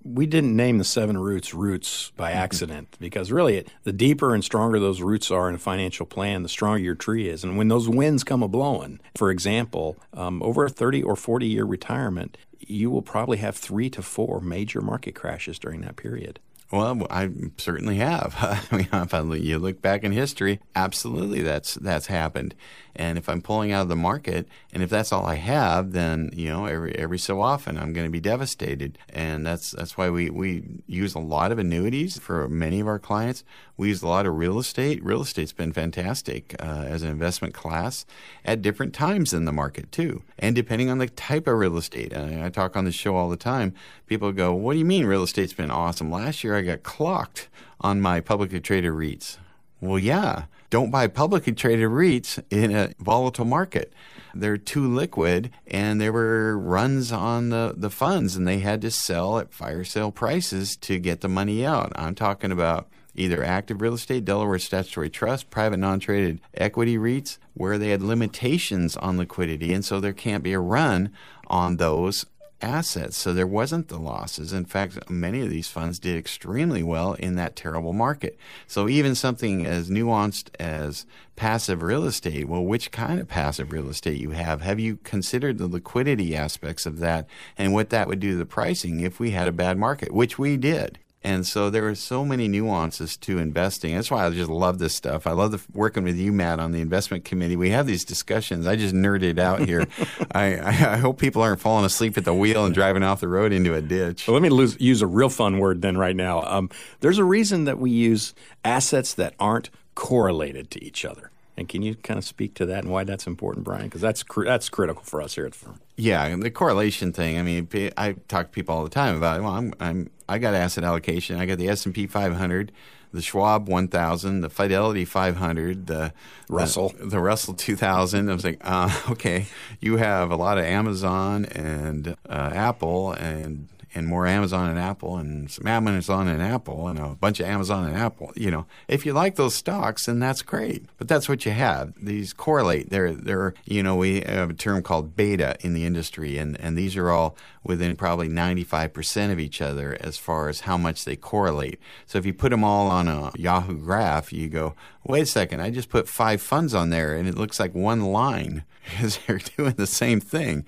we didn't name the seven roots roots by mm-hmm. accident because really it, the deeper and stronger those roots are in a financial plan, the stronger your tree is. And when those winds come a blowing, for example, um, over a 30 or 40 year retirement, you will probably have three to four major market crashes during that period. Well, I certainly have. I mean, if I, you look back in history, absolutely that's that's happened. And if I'm pulling out of the market, and if that's all I have, then you know every every so often I'm going to be devastated. And that's that's why we we use a lot of annuities for many of our clients. We use a lot of real estate. Real estate's been fantastic uh, as an investment class at different times in the market too, and depending on the type of real estate. I, I talk on the show all the time. People go, "What do you mean real estate's been awesome? Last year I got clocked on my publicly traded REITs." Well, yeah. Don't buy publicly traded REITs in a volatile market. They're too liquid, and there were runs on the, the funds, and they had to sell at fire sale prices to get the money out. I'm talking about either active real estate, Delaware statutory trust, private non traded equity REITs, where they had limitations on liquidity, and so there can't be a run on those assets. So there wasn't the losses. In fact, many of these funds did extremely well in that terrible market. So even something as nuanced as passive real estate, well, which kind of passive real estate you have? Have you considered the liquidity aspects of that and what that would do to the pricing if we had a bad market, which we did? And so there are so many nuances to investing. That's why I just love this stuff. I love the, working with you, Matt, on the investment committee. We have these discussions. I just nerded out here. I, I, hope people aren't falling asleep at the wheel and driving off the road into a ditch. Well, let me lose, use a real fun word then right now. Um, there's a reason that we use assets that aren't correlated to each other. And can you kind of speak to that and why that's important, Brian? Because that's cr- that's critical for us here at the firm. Yeah, the correlation thing. I mean, I talk to people all the time about. Well, I'm, I'm I got asset allocation. I got the S and P 500, the Schwab 1000, the Fidelity 500, the Russell, the, the Russell 2000. I was like, uh, okay, you have a lot of Amazon and uh, Apple and and more Amazon and Apple and some Amazon and Apple and a bunch of Amazon and Apple. You know, if you like those stocks, then that's great. But that's what you have. These correlate. They're they're you know we have a term called beta in the industry, and and these are all within probably 95% of each other as far as how much they correlate. So if you put them all on a Yahoo graph, you go, wait a second, I just put five funds on there, and it looks like one line because they're doing the same thing.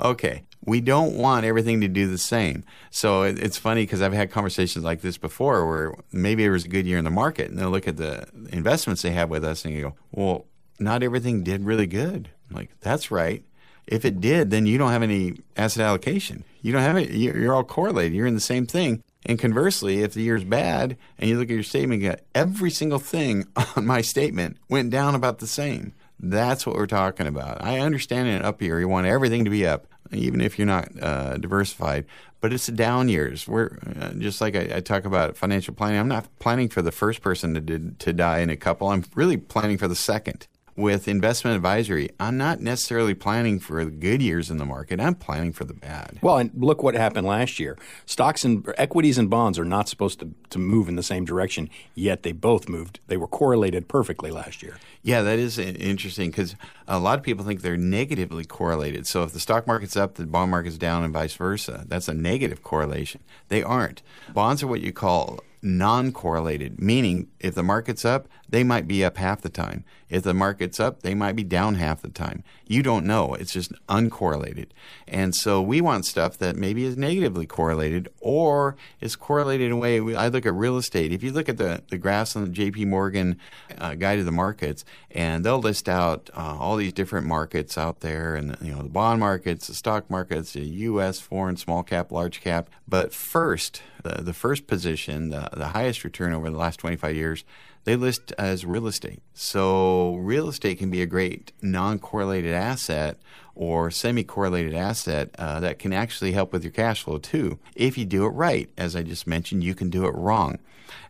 Okay, we don't want everything to do the same. So it, it's funny because I've had conversations like this before where maybe it was a good year in the market and they'll look at the investments they have with us and you go, well, not everything did really good. I'm like, that's right. If it did, then you don't have any asset allocation. You don't have it. You're all correlated. You're in the same thing. And conversely, if the year's bad and you look at your statement, you every single thing on my statement went down about the same. That's what we're talking about. I understand in up year, you want everything to be up even if you're not uh, diversified. But it's down years. We're uh, just like I, I, talk about financial planning. I'm not planning for the first person to to die in a couple. I'm really planning for the second with investment advisory, I'm not necessarily planning for the good years in the market. I'm planning for the bad. Well, and look what happened last year. Stocks and equities and bonds are not supposed to, to move in the same direction, yet they both moved. They were correlated perfectly last year. Yeah, that is interesting because a lot of people think they're negatively correlated. So if the stock market's up, the bond market's down, and vice versa. That's a negative correlation. They aren't. Bonds are what you call non correlated, meaning if the market's up, they might be up half the time. If the market's up, they might be down half the time. You don't know. It's just uncorrelated. And so we want stuff that maybe is negatively correlated or is correlated in a way. I look at real estate. If you look at the, the graphs on the JP Morgan uh, Guide to the Markets, and they'll list out uh, all these different markets out there and, you know, the bond markets, the stock markets, the U.S., foreign, small cap, large cap. But first, the, the first position, the, the highest return over the last 25 years, they list as real estate. So real estate can be a great non-correlated asset or semi-correlated asset uh, that can actually help with your cash flow too. If you do it right, as I just mentioned, you can do it wrong.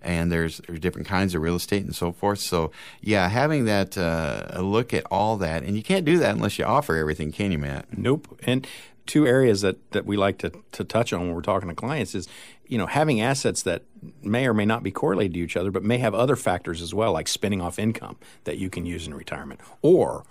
And there's there's different kinds of real estate and so forth. So yeah, having that uh, look at all that, and you can't do that unless you offer everything, can you, Matt? Nope. And two areas that, that we like to, to touch on when we're talking to clients is you know having assets that may or may not be correlated to each other but may have other factors as well like spinning off income that you can use in retirement or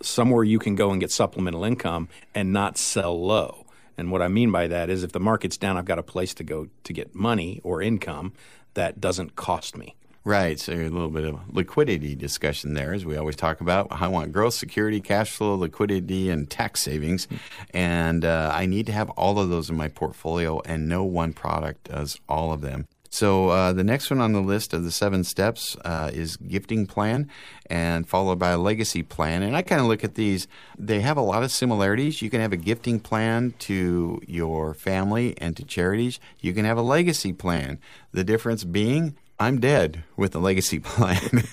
somewhere you can go and get supplemental income and not sell low and what i mean by that is if the market's down i've got a place to go to get money or income that doesn't cost me Right. So a little bit of liquidity discussion there, as we always talk about. I want growth, security, cash flow, liquidity, and tax savings. And uh, I need to have all of those in my portfolio, and no one product does all of them. So uh, the next one on the list of the seven steps uh, is gifting plan, and followed by a legacy plan. And I kind of look at these; they have a lot of similarities. You can have a gifting plan to your family and to charities. You can have a legacy plan. The difference being I'm dead with the legacy plan.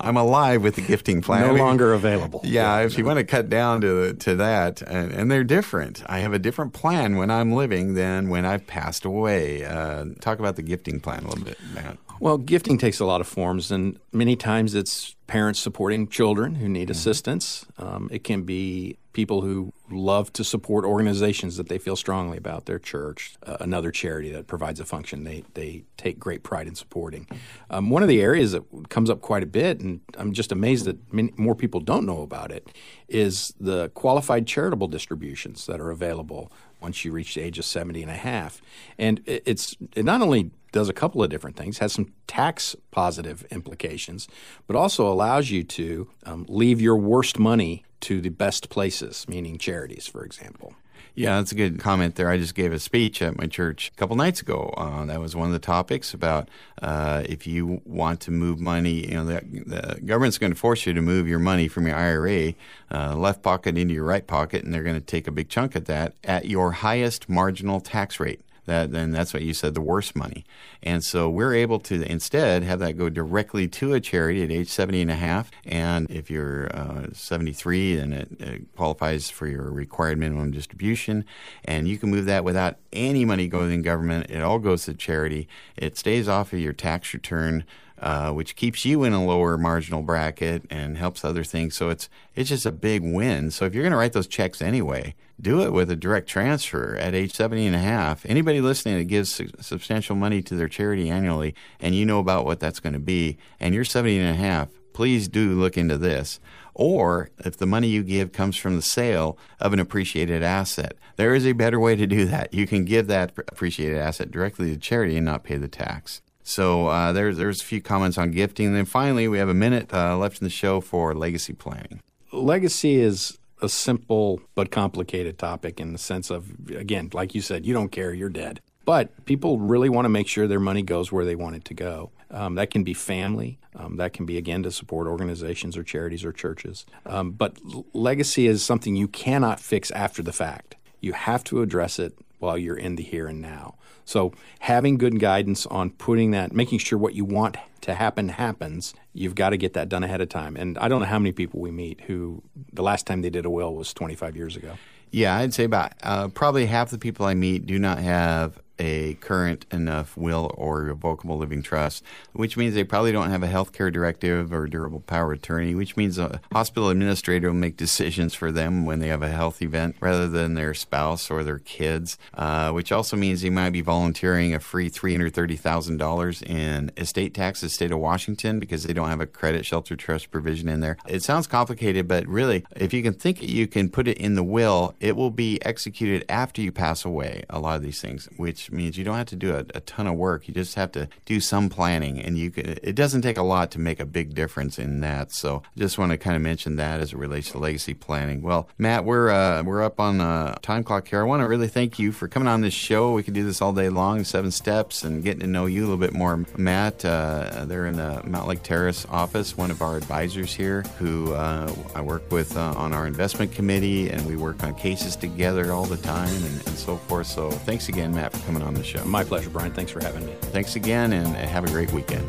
I'm alive with the gifting plan. No longer available. Yeah, if you want to cut down to to that, and, and, they're different. I have a different plan when I'm living than when I've passed away. Uh, talk about the gifting plan a little bit, Matt. Well, gifting takes a lot of forms, and many times it's parents supporting children who need mm-hmm. assistance. Um, it can be people who love to support organizations that they feel strongly about, their church, uh, another charity that provides a function they, they take great pride in supporting. Um, one of the areas that comes up quite a bit, and I'm just amazed that many, more people don't know about it, is the qualified charitable distributions that are available once you reach the age of 70 and a half. And it's it not only does a couple of different things, has some tax positive implications, but also allows you to um, leave your worst money to the best places, meaning charities, for example. Yeah, that's a good comment there. I just gave a speech at my church a couple nights ago. Uh, that was one of the topics about uh, if you want to move money, you know, the, the, government's going to force you to move your money from your IRA uh, left pocket into your right pocket, and they're going to take a big chunk of that at your highest marginal tax rate that then that's what you said the worst money. And so we're able to instead have that go directly to a charity at age 70 and a half. And if you're uh, 73 then it, it, qualifies for your required minimum distribution. And you can move that without any money going in government. It all goes to charity. It stays off of your tax return uh, which keeps you in a lower marginal bracket and helps other things. So it's it's just a big win. So if you're going to write those checks anyway, do it with a direct transfer at age 70 and a half. Anybody listening that gives su- substantial money to their charity annually and you know about what that's going to be and you're 70 and a half, please do look into this. Or if the money you give comes from the sale of an appreciated asset, there is a better way to do that. You can give that appreciated asset directly to charity and not pay the tax. So uh, there's there's a few comments on gifting. And then finally, we have a minute uh, left in the show for legacy planning. Legacy is a simple but complicated topic in the sense of, again, like you said, you don't care, you're dead. But people really want to make sure their money goes where they want it to go. Um, that can be family. Um, that can be, again, to support organizations or charities or churches. Um, but legacy is something you cannot fix after the fact. You have to address it while you're in the here and now. So having good guidance on putting that, making sure what you want to happen happens, you've got to get that done ahead of time. And I don't know how many people we meet who the last time they did a will was 25 years ago. Yeah, I'd say about uh, probably half the people I meet do not have a current enough will or revocable living trust, which means they probably don't have a health care directive or durable power attorney, which means a hospital administrator will make decisions for them when they have a health event rather than their spouse or their kids, uh, which also means they might be volunteering a free $330,000 in estate taxes, state of Washington because they don't have a credit shelter trust provision in there. It sounds complicated, but really, if you can think it you can put it in the will, it will be executed after you pass away, a lot of these things, which means you don't have to do a, a, ton of work. You just have to do some planning, and you can, it doesn't take a lot to make a big difference in that. So, I just want to kind of mention that as it relates to legacy planning. Well, Matt, we're uh, we're up on the time clock here. I want to really thank you for coming on this show. We could do this all day long, seven steps, and getting to know you a little bit more. Matt, uh, they're in the Mountlake Terrace office, one of our advisors here, who uh, I work with uh, on our investment committee, and we work on cases together all the time, and, and so forth. So, thanks again, Matt, for coming coming on the show. My pleasure, Brian. Thanks for having me. Thanks again, and have a great weekend.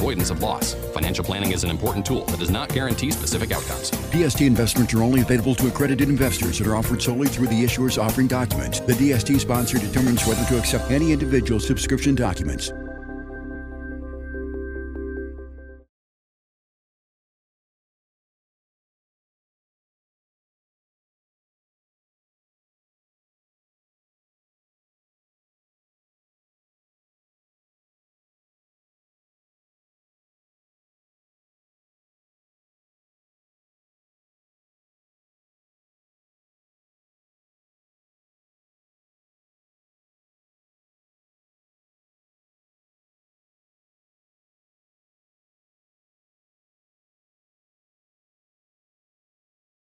avoidance of loss. Financial planning is an important tool that does not guarantee specific outcomes. DST investments are only available to accredited investors and are offered solely through the issuer's offering documents. The DST sponsor determines whether to accept any individual subscription documents.